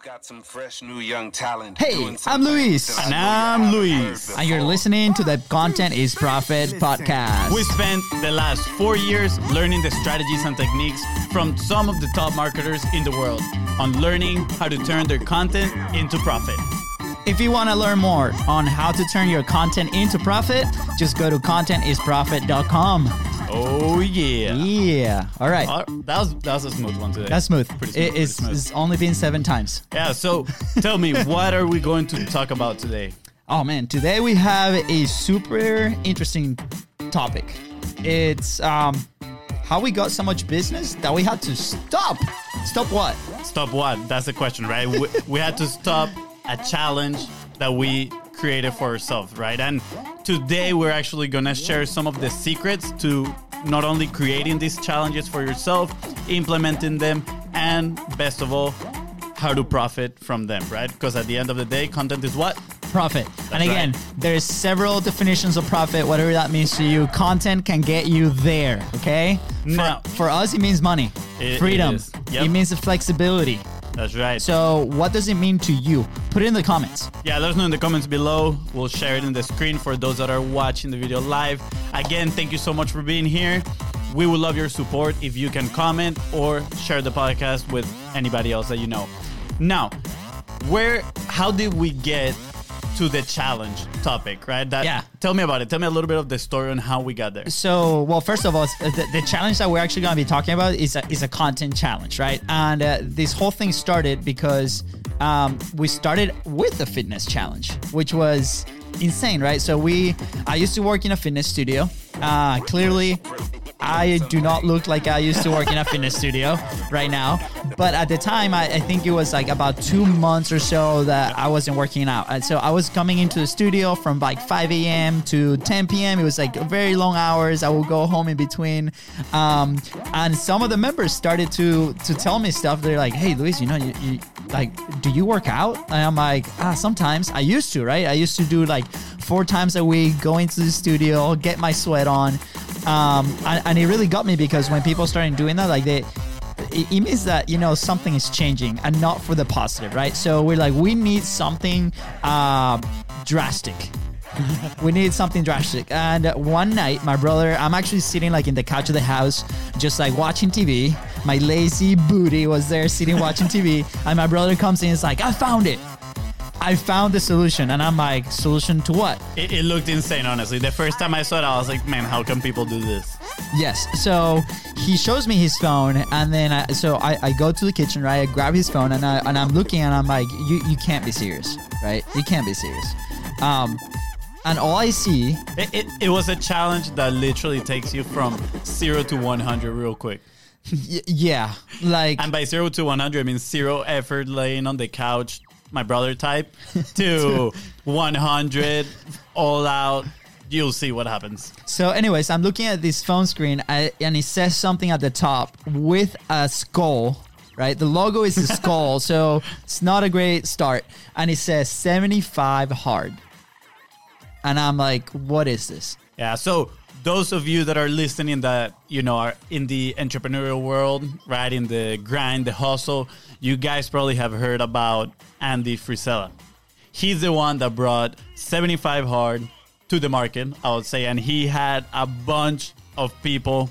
We've got some fresh new young talent. Hey, I'm Luis. And I'm Luis. And you're listening to the Content is Profit podcast. We spent the last four years learning the strategies and techniques from some of the top marketers in the world on learning how to turn their content into profit. If you want to learn more on how to turn your content into profit, just go to contentisprofit.com. Oh yeah. Yeah. All right. Uh, that was that was a smooth one today. That's smooth. Pretty smooth. It- pretty it's, smooth. it's only been seven times. Yeah. So tell me, what are we going to talk about today? Oh man, today we have a super interesting topic. It's um how we got so much business that we had to stop. Stop what? Stop what? That's the question, right? we, we had to stop a challenge that we created for ourselves, right? And today we're actually gonna share some of the secrets to not only creating these challenges for yourself, implementing them, and best of all, how to profit from them, right? Because at the end of the day, content is what? Profit. and again, right. there's several definitions of profit, whatever that means to you. Content can get you there, okay? For, Now- for us, it means money, It- it freedom. is. Yep. It means the flexibility. That's right. So, what does it mean to you? Put it in the comments. Yeah, let us know in the comments below. We'll share it in the screen for those that are watching the video live. Again, thank you so much for being here. We would love your support if you can comment or share the podcast with anybody else that you know. Now, where how did we get to the challenge topic, right? That Yeah. tell me about it. Tell me a little bit of the story on how we got there. So, well, first of all, the, the challenge that we're actually going to be talking about is a, is a content challenge, right? And uh, this whole thing started because um, we started with the fitness challenge, which was insane, right? So we, I used to work in a fitness studio. Uh, clearly, I do not look like I used to work in a fitness studio right now. But at the time, I, I think it was like about two months or so that I wasn't working out. And so I was coming into the studio from like 5 a.m. to 10 p.m. It was like very long hours. I would go home in between. Um, and some of the members started to to tell me stuff. They're like, hey, Luis, you know, you, you like, do you work out? And I'm like, ah, sometimes I used to, right? I used to do like four times a week, go into the studio, get my sweat on. Um, and, and it really got me because when people started doing that, like they, it, means that you know something is changing and not for the positive, right? So we're like, we need something uh, drastic. we need something drastic. And one night, my brother, I'm actually sitting like in the couch of the house, just like watching TV. My lazy booty was there sitting watching TV, and my brother comes in. and is like, I found it. I found the solution, and I'm like, solution to what? It, it looked insane, honestly. The first time I saw it, I was like, man, how can people do this? Yes. So he shows me his phone, and then I, so I, I go to the kitchen, right? I grab his phone, and I and I'm looking, and I'm like, you you can't be serious, right? You can't be serious. Um, and all I see, It, it, it was a challenge that literally takes you from zero to 100 real quick. y- yeah, like And by zero to 100, I mean zero effort laying on the couch, my brother type, to 100 all out. You'll see what happens. so. Anyways, I'm looking at this phone screen, I, and it says something at the top with a skull. Right, the logo is a skull, so it's not a great start. And it says 75 hard, and I'm like, what is this? Yeah. So those of you that are listening that you know are in the entrepreneurial world, right, in the grind, the hustle, you guys probably have heard about Andy Frisella. He's the one that brought 75 hard to the market, I would say, and he had a bunch of people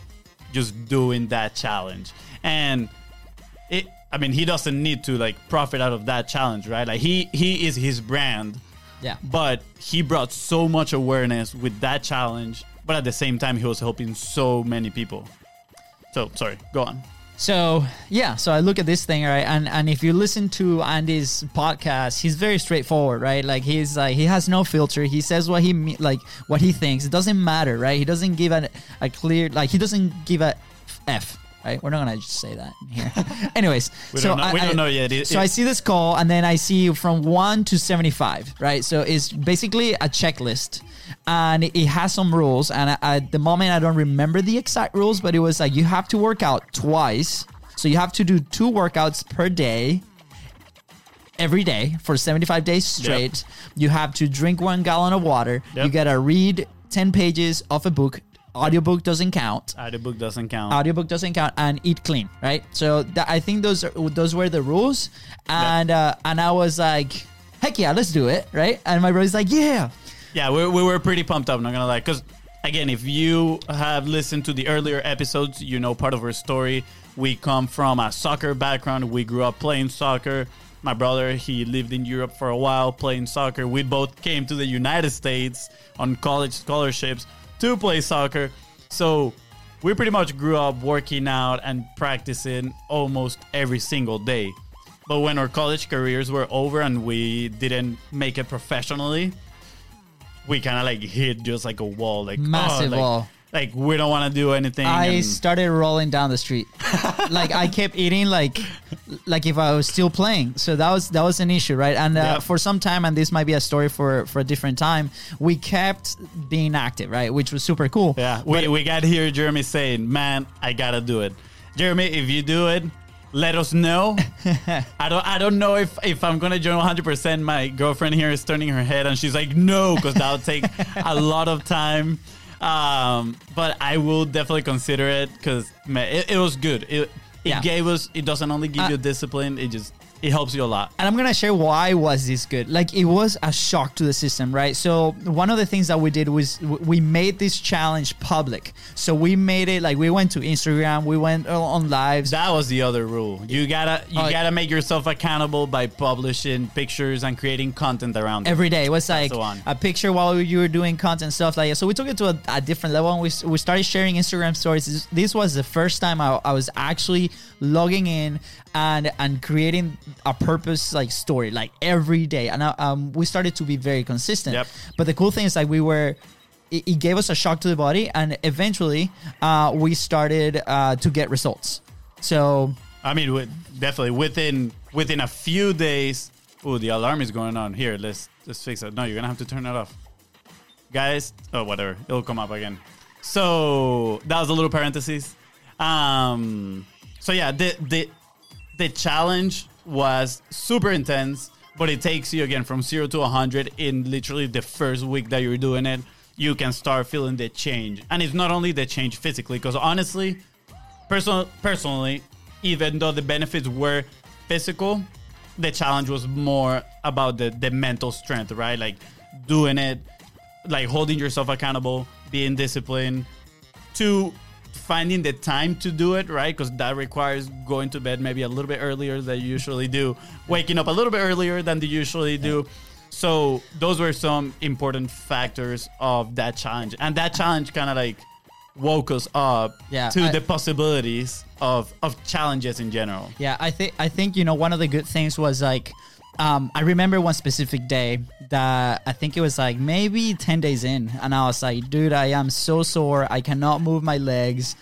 just doing that challenge. And it I mean, he doesn't need to like profit out of that challenge, right? Like he he is his brand. Yeah. But he brought so much awareness with that challenge, but at the same time he was helping so many people. So, sorry, go on. So yeah, so I look at this thing, right? And and if you listen to Andy's podcast, he's very straightforward, right? Like he's like he has no filter. He says what he like what he thinks. It doesn't matter, right? He doesn't give a, a clear like he doesn't give a f. Right, we're not gonna just say that here. Anyways, We so don't know- I, we don't know yet. It- so I see this call, and then I see from one to seventy-five. Right, so it's basically a checklist, and it has some rules. And I- at the moment, I don't remember the exact rules, but it was like you have to work out twice. So you have to do two workouts per day, every day for 75 days straight. You have to drink one gallon of water. Yep. You gotta read 10 pages of a book audiobook doesn't count Audiobook doesn't count. audiobook doesn't count and eat clean right so that, i think those are those were the rules and uh and i was like heck yeah let's do it right and my brother's like yeah Yeah, we, we were pretty pumped up, not gonna lie. Because, again, if you have listened to the earlier episodes, you know part of our story. We come from a soccer background. We grew up playing soccer. My brother, he lived in Europe for a while playing soccer. We both came to the United States on college scholarships to play soccer. So, we pretty much grew up working out and practicing almost every single day. But when our college careers were over and we didn't make it professionally, we kind of like hit just like a wall, like oh, Massive oh, like, wall. Like we don't want to do anything. I and- started rolling down the street. like I kept eating like like if I was still playing. So that was that was an issue, right? And uh, Yeah. for some time, and this might be a story for for a different time, we kept being active, right? Which was super cool. yeah, we, we got here Jeremy saying, "Man, I gotta do it." Jeremy, if you do it, let us know. I don't I don't know if if I'm gonna join 100. percent My girlfriend here is turning her head and she's like, "No," because that'll take a lot of time. Um, but I will definitely consider it because it, it was good. It it Yeah. gave us. It doesn't only give Uh, you discipline. It just it helps you a lot. and I'm gonna share why was this good. Like it was a shock to the system, right? So one of the things that we did was we made this challenge public. So we made it like we went to Instagram, we went uh, on lives. That was the other rule. You gotta you Oh, gotta make yourself accountable by publishing pictures and creating content around it. every day. It was like one. a picture while you were doing content stuff like that. So we took it to a, a different level and we, we started sharing Instagram stories. This, this was the first time I, I was actually logging in and and creating a purpose like story like every day. And I, um, we started to be very consistent. Yep. But the cool thing is like we were. It, it gave us a shock to the body, and eventually, uh, we started uh, to get results. So I mean, with, definitely within within a few days. Oh, the alarm is going on. Here, let's let's fix it. No, you're gonna have to turn it off, guys. Oh, whatever. It'll come up again. So that was a little parenthesis. Um. So yeah, the the the challenge was super intense, but it takes you again from zero to 100 in literally the first week that you're doing it. You can start feeling the change, and it's not only the change physically, because honestly, personal, personally, even though the benefits were physical, the challenge was more about the, the mental strength, right? Like doing it, like holding yourself accountable, being disciplined, to finding the time to do it, right? Because that requires going to bed maybe a little bit earlier than you usually do, waking up a little bit earlier than you usually do. So those were some important factors of that challenge, and that challenge kind of like woke us up Yeah, to I- the possibilities of of challenges in general. Yeah, I think I think you know one of the good things was like um, I remember one specific day that I think it was like maybe ten days in, and I was like, dude, I am so sore, I cannot move my legs.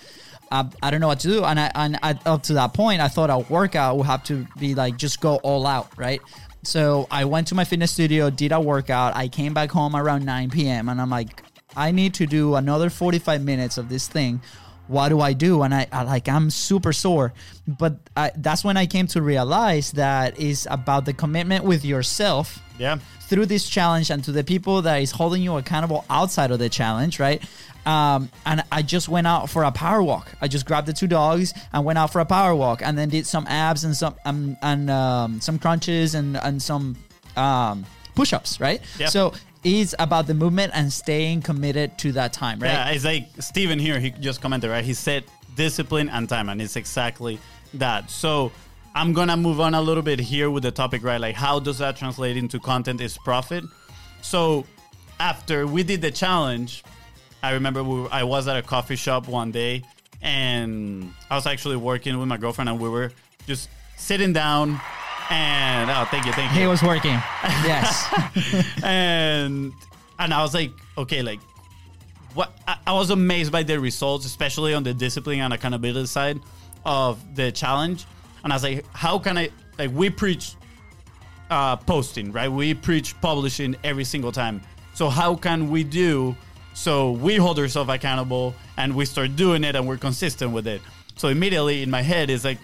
I, I don't know what to do, and I and I, up to that point, I thought a workout would have to be like just go all out, right? So I went to my fitness studio, did a workout. I came back home around 9 p.m. and I'm like, I need to do another 45 minutes of this thing what do I do? And I, I like I'm super sore, but I, that's when I came to realize that is about the commitment with yourself Yeah. through this challenge and to the people that is holding you accountable outside of the challenge, right? Um, and I just went out for a power walk. I just grabbed the two dogs and went out for a power walk, and then did some abs and some um, and um, some crunches and and some um, push-ups, right? Yep. So it's about the movement and staying committed to that time, right? Yeah, it's like Steven here, he just commented, right? He said discipline and time, and it's exactly that. So I'm gonna move on a little bit here with the topic, right? Like, how does that translate into content is profit? So after we did the challenge, I remember we I was at a coffee shop one day, and I was actually working with my girlfriend, and we were just sitting down. And oh, thank you, thank you He was working. Yes. and and I was like, okay, like what I, I was amazed by the results, especially on the discipline and accountability side of the challenge. And I was like, how can I like we preach uh posting, right? We preach publishing every single time. So how can we do so we hold ourselves accountable and we start doing it and we're consistent with it. So immediately in my head is like,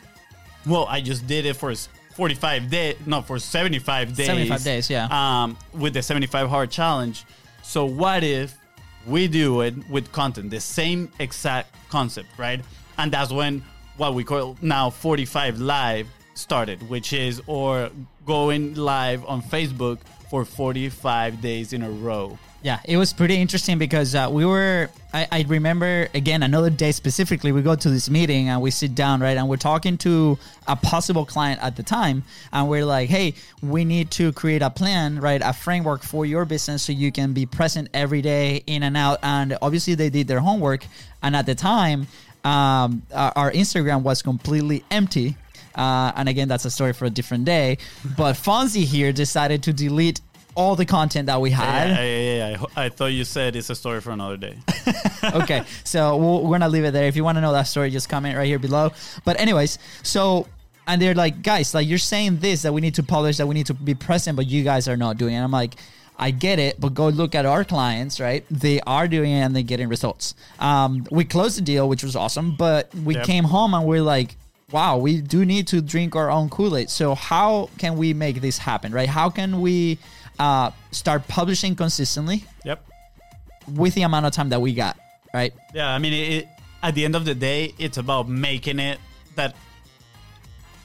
well, I just did it for 45 days, no, for 75 days. 75 days, yeah. Um, with the 75 hard challenge. So what if we do it with content, the same exact concept, right? And that's when what we call now 45 live started, which is or going live on Facebook for 45 days in a row. Yeah, it was pretty interesting because uh, we were. I, I remember again another day specifically. We go to this meeting and we sit down, right, and we're talking to a possible client at the time, and we're like, "Hey, we need to create a plan, right, a framework for your business so you can be present every day, in and out." And obviously, they did their homework, and at the time, um, our, Instagram was completely empty. Uh, and again, that's a story for a different day. But Fonzie here decided to delete all the content that we had. Yeah, yeah, yeah. I, I thought you said it's a story for another day. okay, so we'll, we're gonna leave it there. If you want to know that story, just comment right here below. But anyways, so and they're like, guys, like you're saying this that we need to publish, that we need to be present, but you guys are not doing. it. And I'm like. I get it, but go look at our clients, right? They are doing it and they're getting results. Um, we closed the deal, which was awesome, but we Yep. came home and we're like, wow, we do need to drink our own Kool Aid. So, how can we make this happen, right? How can we uh, start publishing consistently Yep. with the amount of time that we got, right? Yeah, I mean, it, it, at the end of the day, it's about making it that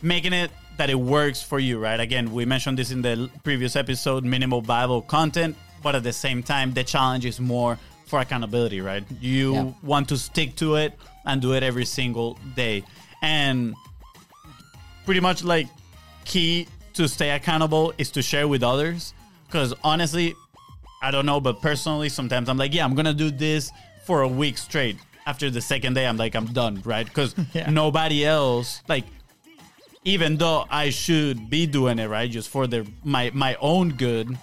making it that it works for you, right? Again, we mentioned this in the previous episode, minimal viable content, but at the same time, the challenge is more for accountability, right? You Yeah. want to stick to it and do it every single day. And pretty much like key to stay accountable is to share with others because honestly i don't know but personally sometimes i'm like yeah i'm gonna do this for a week straight. After the second day i'm like i'm done right? Because Yeah. nobody else like even though i should be doing it right just for their my my own good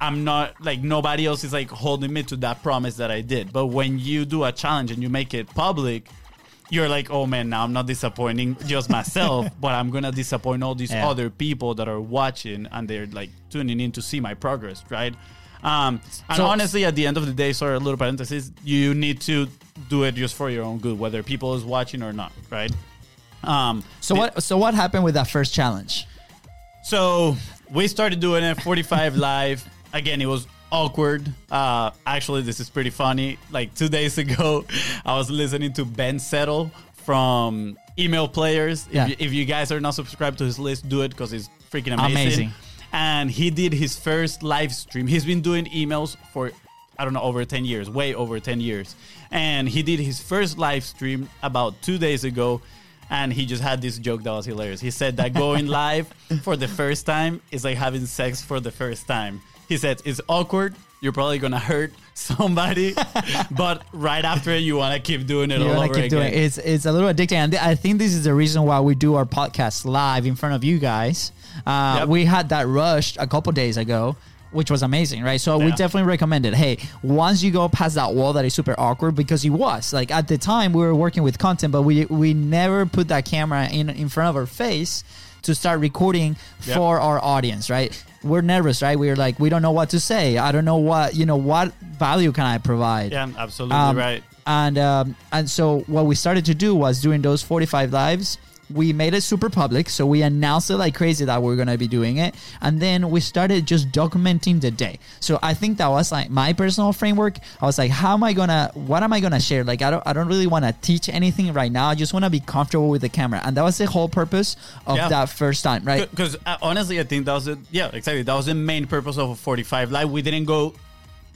i'm not like nobody else is like holding me to that promise that i did. But when you do a challenge and you make it public you're like, oh man, now I'm not disappointing just myself, but I'm gonna disappoint all these Yeah. other people that are watching and they're like tuning in to see my progress, right? Um, and So- honestly, at the end of the day, sorry, a little parenthesis, you need to do it just for your own good, whether people is watching or not, right? Um, So what? So what happened with that first challenge? so we started doing it 45 live. Again, it was awkward. Uh, actually, this is pretty funny. Like two days ago, I was listening to Ben Settle from Email Players. Yeah. If, you, if you guys are not subscribed to his list, do it because it's freaking amazing. Amazing. And he did his first live stream. He's been doing emails for I don't know over 10 years, way over 10 years. And he did his first live stream about 2 days ago and he just had this joke that was hilarious. He said that going live for the first time is like having sex for the first time. He said it's awkward. You're probably gonna hurt somebody, but right after it, you want to keep doing it You all over keep doing it. It's it's a little addicting, and th- I think this is the reason why we do our podcast live in front of you guys. Uh, Yep. We had that rush a couple days ago, which was amazing, right? So we definitely recommend it. Hey, once you go past that wall that is super awkward, because it was like at the time we were working with content, but we we never put that camera in in front of our face to start recording Yep. for our audience, right? We're nervous, right? We're like, we don't know what to say. I don't know what you know. What value can I provide? Yeah, absolutely Um, right. And um, and so what we started to do was during those 45 lives, we made it super public. So we announced it like crazy that we're gonna be doing it, and then we started just documenting the day. So I think that was like my personal framework. I was like, how am I gonna, what am I gonna share? Like I don't, I don't really want to teach anything right now. I just want to be comfortable with the camera, and that was the whole purpose of Yeah. that first time, right? Because uh, honestly, I think that was it. Yeah, exactly. That was the main purpose of 45 Live. We didn't go.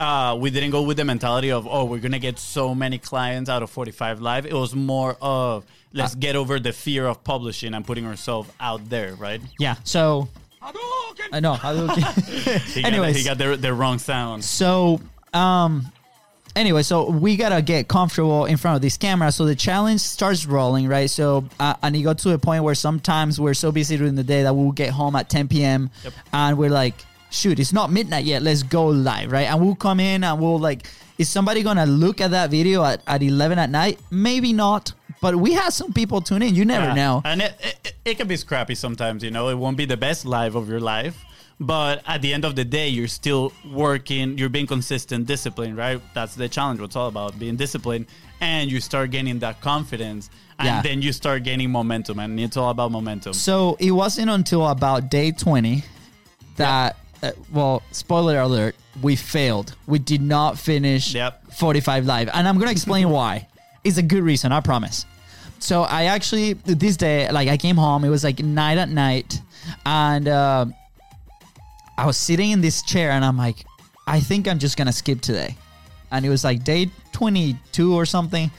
Uh, we didn't go with the mentality of oh we're gonna get so many clients out of 45 live it was more of let's get over the fear of publishing and putting ourselves out there right Yeah. So I know. he got, Anyways. he got the, the wrong sound So, um, anyway, so we gotta get comfortable in front of this camera. So the challenge starts rolling, right? So, uh, and it got to a point where sometimes we're so busy during the day that we'll get home at 10 p.m. Yep. and we're like, shoot, it's not midnight yet. Let's go live, right? And we'll come in and we'll like, is somebody gonna look at that video at, at 11 at night? Maybe not. But we have some people tune in. You never Yeah. know. And it, it, it can be scrappy sometimes, you know. It won't be the best live of your life. But at the end of the day, you're still working, you're being consistent, disciplined, right? That's the challenge. What's all about being disciplined. And you start gaining that confidence. And Yeah. then you start gaining momentum. And it's all about momentum. So it wasn't until about day 20 that uh, well, spoiler alert, we failed. We did not finish Yep. 45 live, and I'm gonna explain why. It's a good reason, I promise. So I actually this day, like I came home, it was like night at night, and uh, I was sitting in this chair, and I'm like, I think I'm just gonna skip today, and it was like day 22 or something.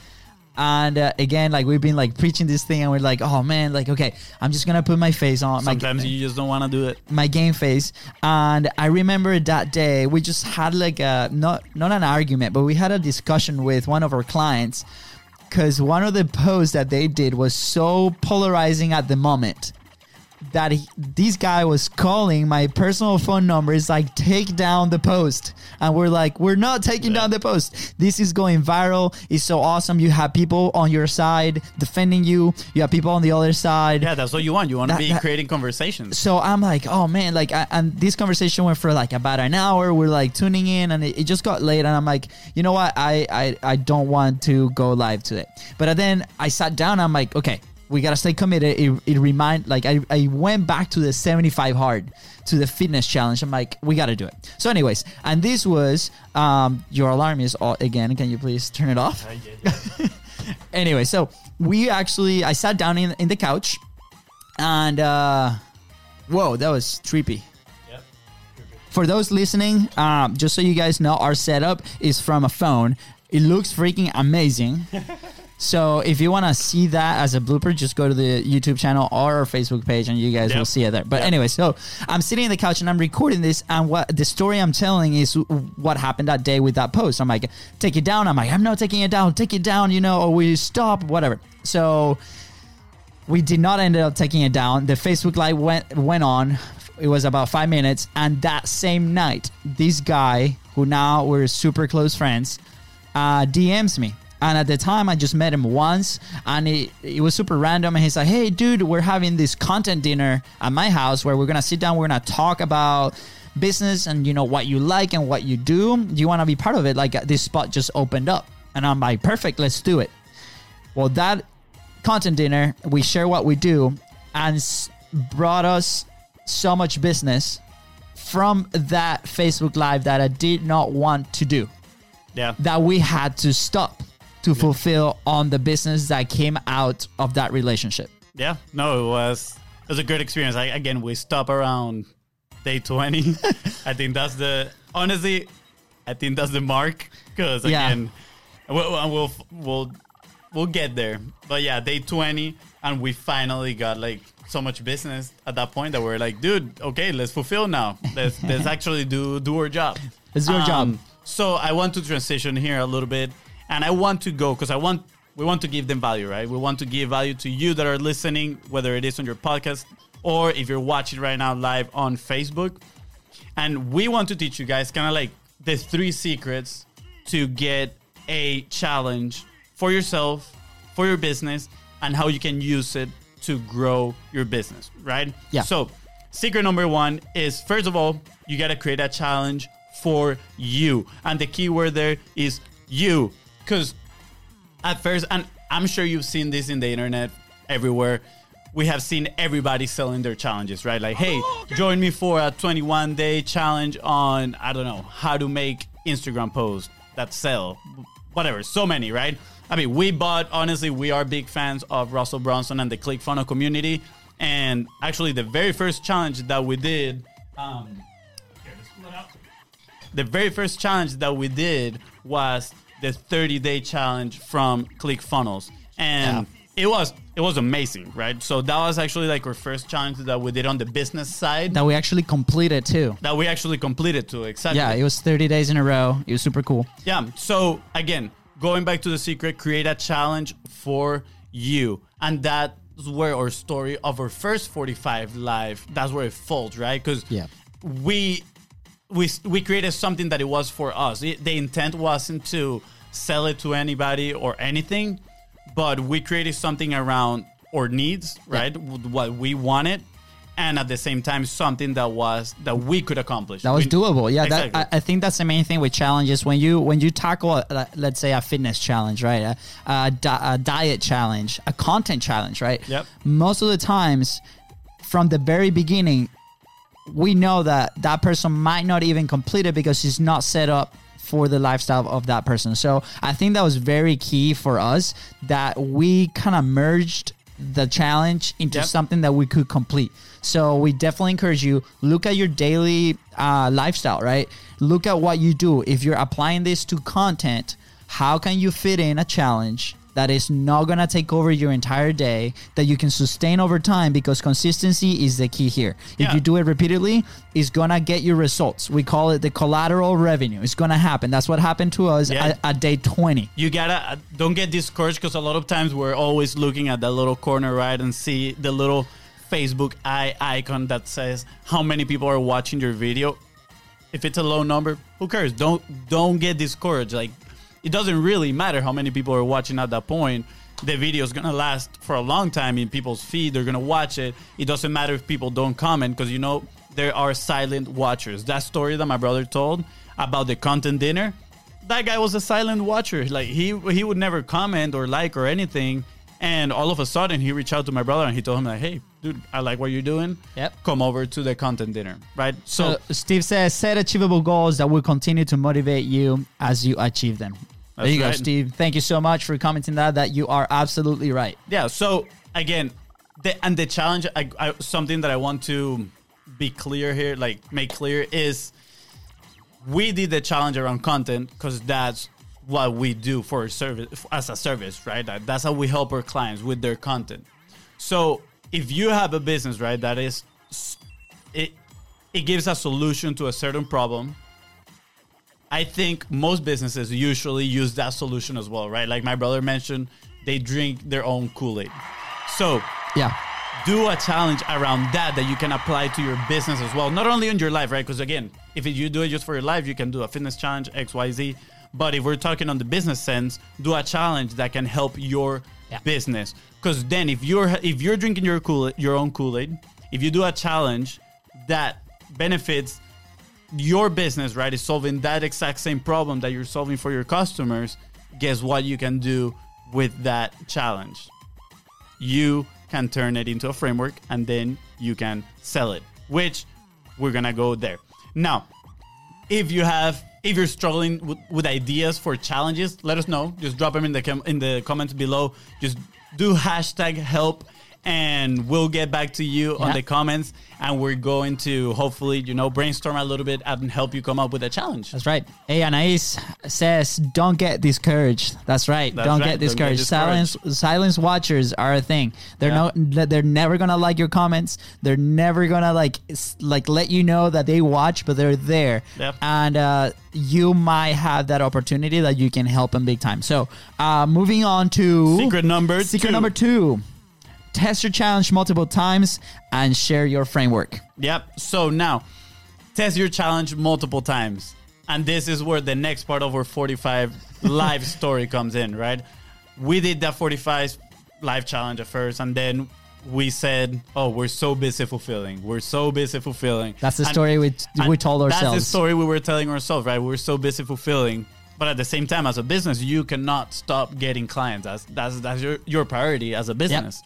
And uh, again, like we've been like preaching this thing, and we're like, "Oh man, like okay, I'm just gonna put my face on." my- Sometimes you just don't want to do it. my game face and i remember that day we just had like a not not an argument but we had a discussion with one of our clients because one of the posts that they did was so polarizing at the moment that he, this guy was calling my personal phone number is like take down the post and we're like we're not taking down the post this is going viral it's so awesome you have people on your side defending you you have people on the other side Yeah, that's what you want. You want to be that- creating conversations. so I'm like, oh man, like, I, and this conversation went for like about an hour. We're like tuning in, and it, it just got late, and I'm like, you know what, I, I I don't want to go live today. But then I sat down. I'm like, okay, we gotta stay committed. It, it remind like I I went back to the 75 hard to the fitness challenge. I'm like, we gotta do it. So, anyways, and this was um your alarm is all, again. Can you please turn it off? anyway, so we actually I sat down in in the couch, and uh, whoa, that was trippy. For those listening, um, just so you guys know, our setup is from a phone. It looks freaking amazing. so if you want to see that as a blooper, just go to the YouTube channel or our Facebook page, and you guys will see it there. But Yep. anyway, so I'm sitting in the couch and I'm recording this, and what the story I'm telling is what happened that day with that post. I'm like, take it down. I'm like, I'm not taking it down. Take it down. You know, or we stop, whatever. So we did not end up taking it down. The Facebook Live went went on. It was about five minutes, and that same night, this guy who now we're super close friends, uh, DMs me. And at the time, I just met him once, and it, it was super random. And he's like, "Hey, dude, we're having this content dinner at my house where we're gonna sit down. We're gonna talk about business and you know what you like and what you do. Do you want to be part of it? Like this spot just opened up." And I'm like, "Perfect, let's do it." Well, that content dinner, we share what we do, and s- brought us so much business from that Facebook Live that I did not want to do, Yeah. that we had to stop to fulfill on the business that came out of that relationship. Yeah, no, it was it was a great experience. I, again, we stop around day twenty. I think that's the honestly, I think that's the mark because Yeah. again, we'll, we'll we'll we'll get there. But yeah, day twenty, and we finally got like so much business at that point that we're like, dude, okay, let's fulfill now. Let's let's actually do do our job. Um, Let's do our job. So I want to transition here a little bit, and I want to go because I want we want to give them value, right? We want to give value to you that are listening, whether it is on your podcast or if you're watching right now live on Facebook. And we want to teach you guys kind of like the three secrets to get a challenge for yourself, for your business, and how you can use it to grow your business, right? Yeah. So, secret number one is first of all, you got to create a challenge for you. And the key word there is you. Because at first, and I'm sure you've seen this in the internet everywhere. We have seen everybody selling their challenges, right? Like, hey, join me for a 21 day challenge on, I don't know, how to make Instagram posts that sell, whatever. So many, right? I mean, we bought, honestly, we are big fans of Russell Brunson and the ClickFunnels community. And actually, the very first challenge that we did, um, here, let's pull it up the very first challenge that we did was the 30 day challenge from ClickFunnels, and it was it was amazing, right? So that was actually like our first challenge that we did on the business side that, we actually completed too. That we actually completed to exactly. Yeah, it was 30 days in a row. It was super cool. Yeah. So again, going back to the secret, create a challenge for you, and that's where our story of our first 45 live. That's where it falls, right? Because Yeah. we we we created something that it was for us. It- the intent wasn't to sell it to anybody or anything, but we created something around our needs, right? What we wanted. And at the same time, something that was that we could accomplish. That was We- doable. Yeah, Exactly. that, I, I think that's the main thing with challenges. When you when you tackle, a, let's say, a fitness challenge, right, a, a, di- a diet challenge, a content challenge, right. Yep. Most of the times, from the very beginning, we know that that person might not even complete it because it's not set up for the lifestyle of that person. So I think that was very key for us that we kind of merged the challenge into Yep. something that we could complete. So we definitely encourage you look at your daily uh, lifestyle, right? Look at what you do. If you're applying this to content, how can you fit in a challenge that is not going to take over your entire day that you can sustain over time because consistency is the key here. If you do it repeatedly, it's going to get you results. We call it the collateral revenue. It's going to happen. That's what happened to us Yeah. at, at day 20. you gotta uh, don't get discouraged because a lot of times we're always looking at that little corner right and see the little facebook eye icon that says how many people are watching your video if it's a low number who cares don't don't get discouraged like it doesn't really matter how many people are watching at that point the video is gonna last for a long time in people's feed they're gonna watch it it doesn't matter if people don't comment because you know there are silent watchers that story that my brother told about the content dinner that guy was a silent watcher. Like he he would never comment or like or anything. And all of a sudden, he reached out to my brother and he told him like, "Hey, dude, I like what you're doing. Yep. come over to the content dinner, right?" So, So Steve says, set achievable goals that will continue to motivate you as you achieve them. There That's you go. Steve. Thank you so much for commenting that. That you are absolutely right. yeah. So again, the, and the challenge, I, I, something that I want to be clear here, like make clear, is we did the challenge around content because that's what we do for a service as a service, right? That, that's how we help our clients with their content. So if you have a business, right, that is it it gives a solution to a certain problem. I think most businesses usually use that solution as well, right? Like my brother mentioned, they drink their own Kool-Aid. So Yeah. do a challenge around that that you can apply to your business as well. Not only in your life, right? Because again, if you do it just for your life, you can do a fitness challenge, X, Y, Z. But if we're talking on the business sense, do a challenge that can help your Yeah. business. Because then, if you're if you're drinking your Kool your own Kool Aid, if you do a challenge that benefits your business, right, is solving that exact same problem that you're solving for your customers. Guess what you can do with that challenge? you can turn it into a framework and then you can sell it which we're gonna go there now if you have if you're struggling with, with ideas for challenges let us know just drop them in the com- in the comments below just do hashtag help and we'll get back to you on the comments and we're going to hopefully you know brainstorm a little bit and help you come up with a challenge That's right. Hey, Anais says, "Don't get discouraged." That's right. That's don't right. get Don't get discouraged. discouraged. Silence, silence watchers are a thing. They're Yeah. no, they're never gonna like your comments. They're never gonna like, like let you know that they watch, but they're there. Yep. And uh, you might have that opportunity that you can help them big time. So, uh, moving on to secret number secret two. number two. Test your challenge multiple times and share your framework. Yep. So now, test your challenge multiple times. And this is where the next part of our 45 live story comes in, right? We did that 45 live challenge at first, and then we said, "Oh, we're so busy fulfilling. We're so busy fulfilling." That's the And- story we we told ourselves. That's the story we were telling ourselves, right? We're so busy fulfilling, but at the same time, as a business, you cannot stop getting clients. That's that's that's your your priority as a business.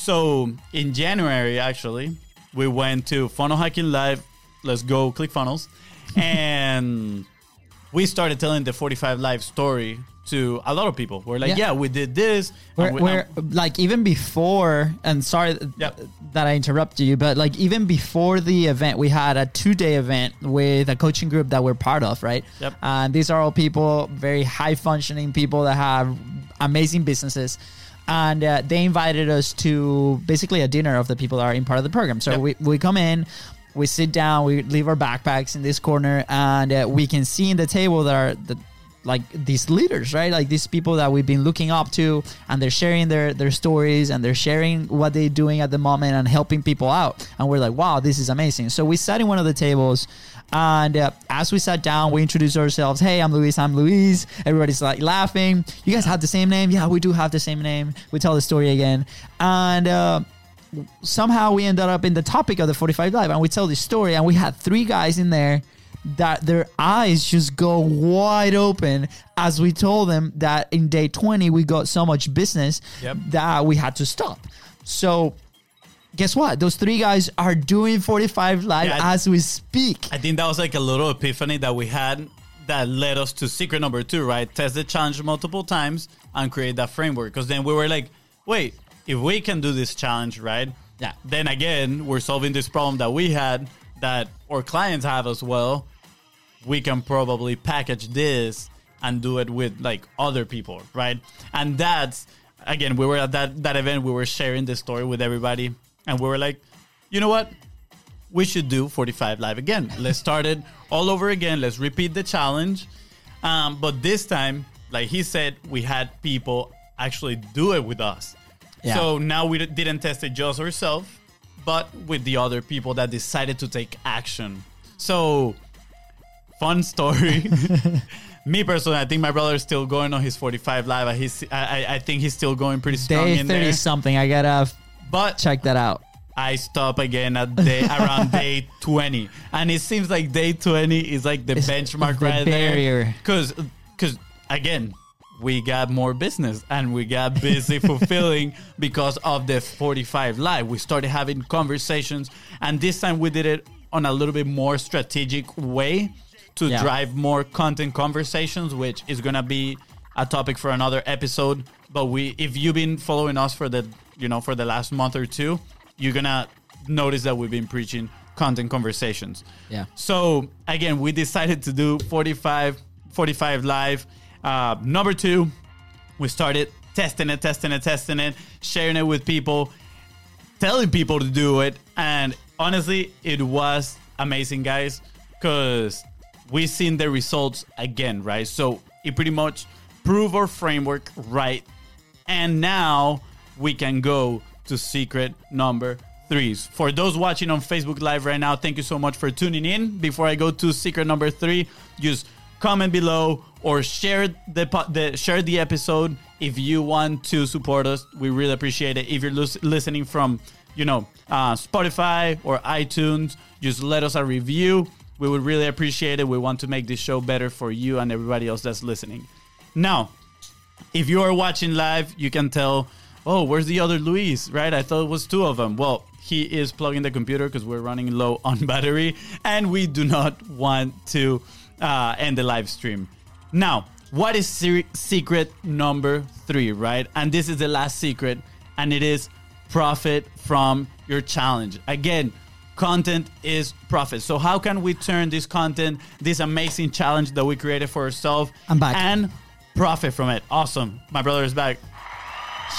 So in January, actually, we went to Funnel Hacking Live. Let's go, ClickFunnels, and we started telling the 45 Live story to a lot of people. We're like, Yeah. yeah, we did this. We're, we- we're like even before, and sorry that I interrupted you, but like even before the event, we had a two day event with a coaching group that we're part of, right? Yep. And these are all people, very high functioning people that have amazing businesses. And uh, they invited us to basically a dinner of the people that are in part of the program. So Yep. we, we come in, we sit down, we leave our backpacks in this corner, and uh, we can see in the table that are the like these leaders, right? Like these people that we've been looking up to, and they're sharing their their stories and they're sharing what they're doing at the moment and helping people out. And we're like, wow, this is amazing. So we sat in one of the tables, and uh, as we sat down, we introduced ourselves. Hey, I'm Luis. I'm Luis. Everybody's like laughing. You guys have the same name? Yeah, we do have the same name. We tell the story again, and. Uh, somehow we ended up in the topic of the 45 live and we tell this story and we had three guys in there that their eyes just go wide open as we told them that in day 20 we got so much business Yep. that we had to stop so guess what? Those three guys are doing 45 live Yeah, I- as we speak. I think that was like a little epiphany that we had that led us to secret number two, right? Test the challenge multiple times and create that framework. Because then we were like, wait, if we can do this challenge, right? Yeah. Then again, we're solving this problem that we had that our clients have as well. We can probably package this and do it with like other people, right? And that's again, we were at that that event, we were sharing this story with everybody, and we were like, you know what? we should do 45 live again. Let's start it all over again. Let's repeat the challenge. Um, but this time, like he said, we had people actually do it with us. Yeah. So now we didn't test it just ourselves, but with the other people that decided to take action. So, fun story. Me personally, I think my brother is still going on his 45 live. Uh, he's, I, I- I think he's still going pretty strong Day in 30 there. something. I gotta But check that out. I stop again at day around day 20. And it seems like day 20 is like the It's benchmark the right barrier. there. Cuz cuz again, we got more business and we got busy fulfilling because of the 45 live. We started having conversations and this time we did it on a little bit more strategic way to Yeah. drive more content conversations which is to be a topic for another episode but we if you've been following us for the you know for the last month or two you're to notice that we've been preaching content conversations Yeah. so again, we decided to do 45, 45 live. Uh, number two, we started testing it, testing it, testing it, sharing it with people, telling people to do it. And honestly, it was amazing, guys, because we seen the results again, right? So it pretty much proved our framework right. And now we can go to secret number threes. For those watching on Facebook Live right now, thank you so much for tuning in. Before I go to secret number three, just comment below or share the, the share the episode if you want to support us. We really appreciate it. If you're listening from you know uh, Spotify or iTunes, just let us a review. We would really appreciate it. We want to make this show better for you and everybody else that's listening. Now, if you are watching live, you can tell, oh, where's the other Luis, right? I thought it was two of them. Well, he is plugging the computer because we're running low on battery and we do not want to uh, end the live stream. Now, what is se- secret number three, right? And this is the last secret, and it is profit from your challenge. Again, content is profit. So, how can we turn this content, this amazing challenge that we created for ourselves, and profit from it? Awesome. My brother is back.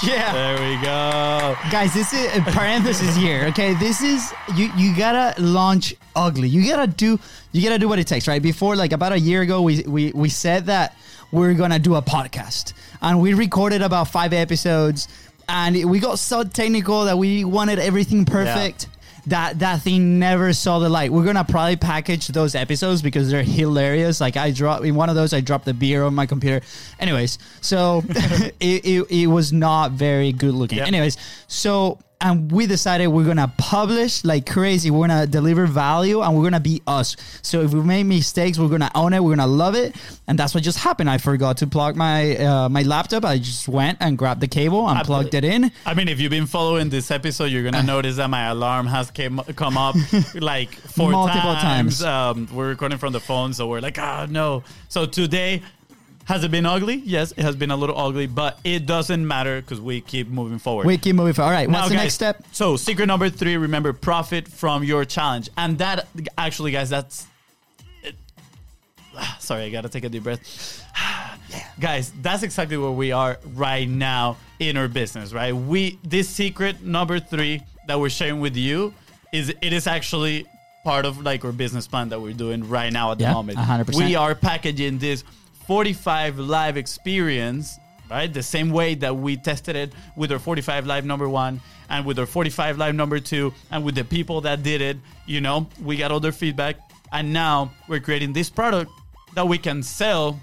Yeah. There we go. Guys, this is a parenthesis here. Okay, this is you. You gotta launch ugly. You gotta do. You gotta do what it takes, right? Before, like about a year ago, we we we said that we're gonna do a podcast, and we recorded about five episodes, and we got so technical that we wanted everything perfect. That that thing never saw the light. We're gonna probably package those episodes because they're hilarious. Like I dropped in one of those, I dropped the beer on my computer. Anyways, so it, it, it was not very good looking. Yep. Anyways, so and we decided we're gonna publish like crazy. We're gonna deliver value and we're gonna be us. So if we make mistakes, we're gonna own it. We're gonna love it, and that's what just happened. I forgot to plug my uh, my laptop. I just went and grabbed the cable and I- plugged it in. I mean, if you've been following this episode, you're gonna notice that my alarm has came come up like four Multiple times. times. Um, we're recording from the phone, so we're like, ah, no. So today, has it been ugly? Yes, it has been a little ugly, but it doesn't matter because we keep moving forward. We keep moving forward. All right, what's the guys, next step? So, secret number three, remember, profit from your challenge. And that, actually, guys, that's. Sorry, I gotta take a deep breath. yeah. Guys, that's exactly where we are right now in our business, right? We this secret number three that we're sharing with you is it is actually part of like our business plan that we're doing right now at the Yeah, moment. 100%. We are packaging this 45 live experience, right? The same way that we tested it with our 45 live number one and with our 45 live number two and with the people that did it, you know, we got all their feedback. And now we're creating this product that we can sell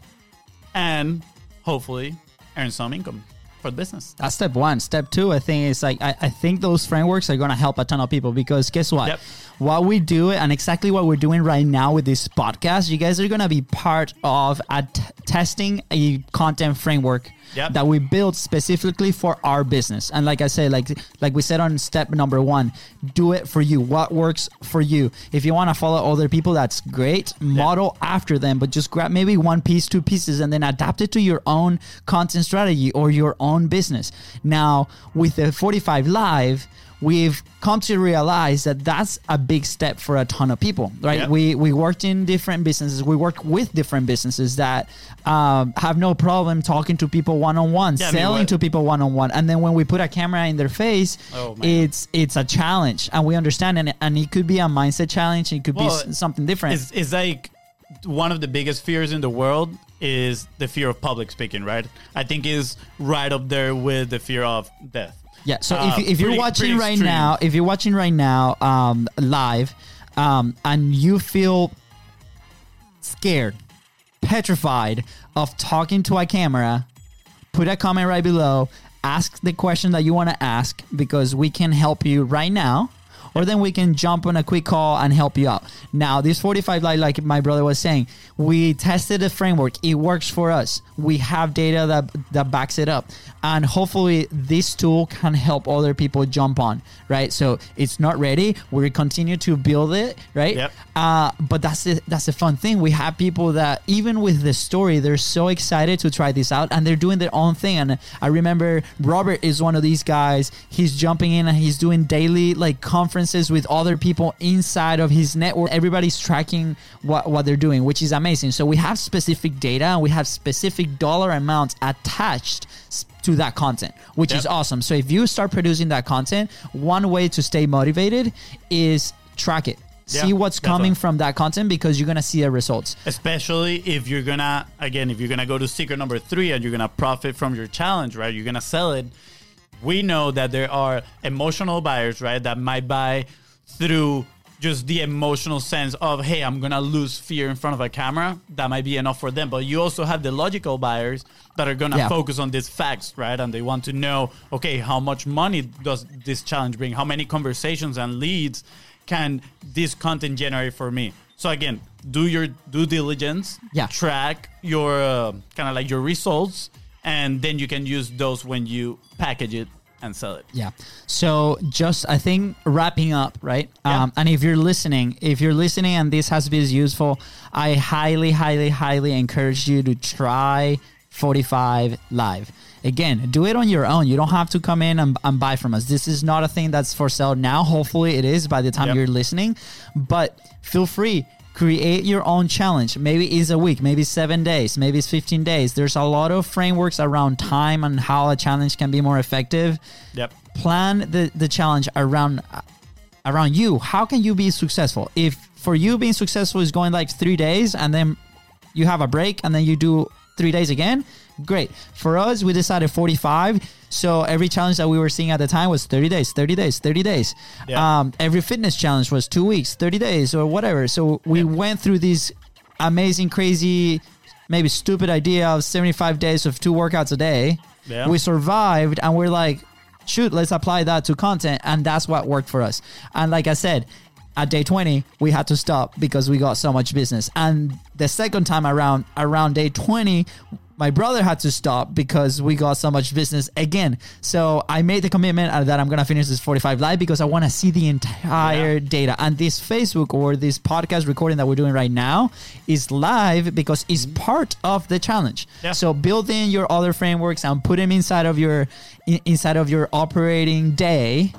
and hopefully earn some income for the business. That's step one. Step two, I think is like I, I think those frameworks are gonna help a ton of people because guess what? Yep. What we do and exactly what we're doing right now with this podcast, you guys are gonna be part of a t- testing a content framework Yep. that we built specifically for our business. And like I say, like like we said on step number one, do it for you. What works for you? If you want to follow other people, that's great. Model after them, but just grab maybe one piece, two pieces, and then adapt it to your own content strategy or your own business. Now with the 45 live we've come to realize that that's a big step for a ton of people right? We we worked in different businesses. We work with different businesses that um, have no problem talking to people one-on-one Yeah, I mean, selling to people one-on-one. And then when we put a camera in their face Oh, it's it's a challenge. And we understand and, and it could be a mindset challenge. It could be Well, s- something different. It's, it's like one of the biggest fears in the world is the fear of public speaking, right? I think is right up there with the fear of death. Yeah. So Uh, if, if you're pretty- watching pretty right extreme. now, if you're watching right now um, live, um, and you feel scared, petrified of talking to a camera, put a comment right below. Ask the question that you want to ask because we can help you right now. Or then we can jump on a quick call and help you out. Now, this 45 live, like my brother was saying, we tested the framework. It works for us. We have data that that backs it up, and hopefully this tool can help other people jump on. Right. So it's not ready. We continue to build it. Right. Yep. Uh, but that's the that's the fun thing. We have people that even with the story, they're so excited to try this out, and they're doing their own thing. And I remember Robert is one of these guys. He's jumping in and he's doing daily like with other people inside of his network. Everybody's tracking what what they're doing, which is amazing. So we have specific data we have specific dollar amounts attached to that content, which is awesome. So if you start producing that content, one way to stay motivated is track it. Yeah, see what's coming definitely. from that content because you're gonna see the results. especially if you're gonna again if you're gonna go to secret number three and you're gonna profit from your challenge right you're gonna sell it we know that there are emotional buyers right that might buy through just the emotional sense of hey i'm gonna lose fear in front of a camera. That might be enough for them. But you also have the logical buyers that are gonna Yeah. focus on these facts right? And they want to know okay how much money does this challenge bring? How many conversations and leads can this content generate for me? So again do your due diligence. Yeah. track your uh, kind of like your results and then you can use those when you package it and sell it Yeah. So just I think wrapping up, right? Yeah. Um, and if you're listening, if you're listening and this has been useful, I highly, highly, highly encourage you to try 45 live. Again, do it on your own. You don't have to come in and, and buy from us. This is not a thing that's for sale now. Hopefully, it is by the time Yep. you're listening. But feel free create your own challenge. Maybe it's a week maybe seven days maybe it's 15 days. There's a lot of frameworks around time and how a challenge can be more effective. Yep. Plan the the challenge around uh, around you. How can you be successful? If for you being successful is going like three days and then you have a break and then you do three days again great. For us we decided 45 so every challenge that we were seeing at the time was 30 days 30 days 30 days. Yeah. um, every fitness challenge was two weeks 30 days or whatever. So we went through these amazing crazy maybe stupid idea of 75 days of two workouts a day. Yeah. we survived and we're like shoot let's apply that to content and that's what worked for us. And like i said at day 20 we had to stop because we got so much business. And the second time around around day 20 my brother had to stop because we got so much business again. So i made the commitment uh, that i'm gonna finish this 45 live because i want to see the entire Yeah. data. And this facebook or this podcast recording that we're doing right now is live because it's part of the challenge. Yeah. so build in your other frameworks and put them inside of your in- inside of your operating day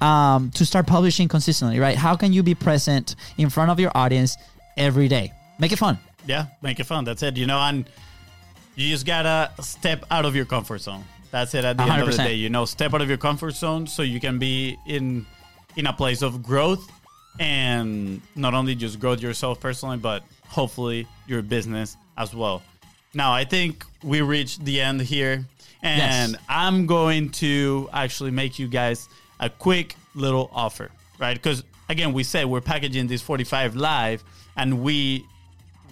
um, to start publishing consistently right? How can you be present in front of your audience every day? Make it fun. Yeah make it fun. That's it. You know and you just gotta step out of your comfort zone. That's it at the end of the day you know. Step out of your comfort zone so you can be in in a place of growth and not only just grow yourself personally but hopefully your business as well. Now i think we reached the end here and Yes. i'm going to actually make you guys a quick little offer right? Because again we said we're packaging this 45 live and we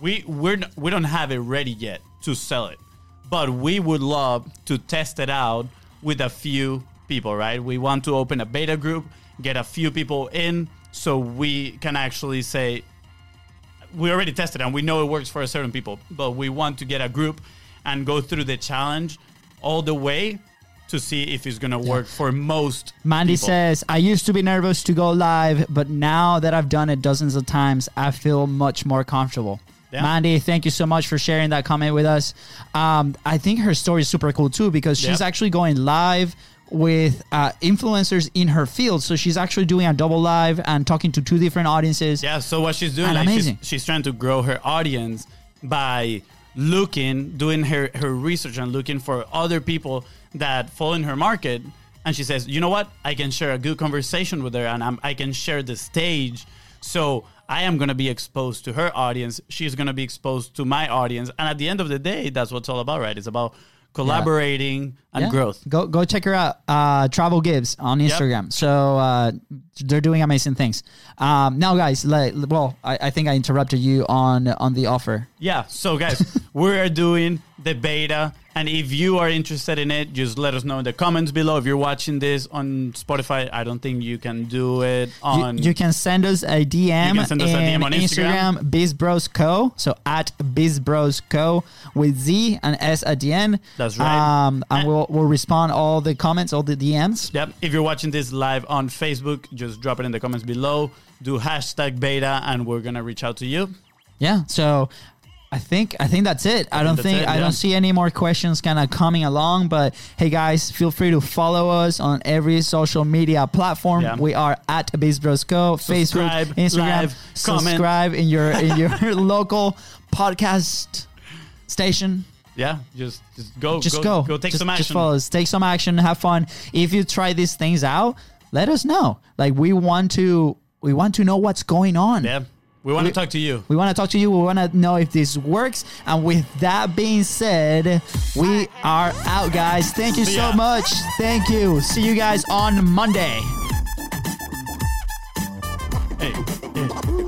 we we're we don't have it ready yet to sell it but we would love to test it out with a few people right we want to open a beta group get a few people in so we can actually say we already tested and we know it works for a certain people but we want to get a group and go through the challenge all the way to see if it's gonna work for most. Mandy people. says, I used to be nervous to go live, but now that I've done it dozens of times, I feel much more comfortable. Yeah. Mandy, thank you so much for sharing that comment with us. Um, I think her story is super cool too because she's Yep. actually going live with uh, influencers in her field. So she's actually doing a double live and talking to two different audiences. Yeah, so what she's doing, And like amazing. She's, she's trying to grow her audience by looking, doing her, her research and looking for other people that fall in her market. And she says, you know what? I can share a good conversation with her and I'm, I can share the stage. So I am going to be exposed to her audience. She's going to be exposed to my audience. And at the end of the day, that's what it's all about, right? It's about collaborating and Yeah. growth. Go go check her out. Uh, Travel Gibbs on Instagram. So uh, they're doing amazing things. Um, now, guys, like, well, I, I think I interrupted you on on the offer. Yeah. So, guys, we are doing the beta. And if you are interested in it, just let us know in the comments below. If you're watching this on Spotify, I don't think you can do it on. you can send us a DM, You can send us a DM on Instagram. Instagram, BizBrosCo. So at BizBrosCo with Z and S at the end. That's right. Um, and we'll we'll respond all the comments, all the DMs. Yep. If you're watching this live on Facebook, just drop it in the comments below. Do hashtag beta, and we're gonna reach out to you. Yeah. So I think I think that's it. I, don't that's think it, I yeah. don't see any more questions kind of coming along. But hey, guys, feel free to follow us on every social media platform. Yeah. We are at BizBrosCo, Subscribe, Facebook, Instagram. live, comment. subscribe in your in your local podcast station. Yeah. Just just go. Just go. Go take just, some Just action. follow us. Take some action. Have fun. If you try these things out, let us know. Like we want to we want to know what's going on. Yeah. We want We- to talk to you. We want to talk to you. We want to know if this works. And with that being said, we are out, guys. Thank you so much. Thank you. See you guys on Monday. Hey.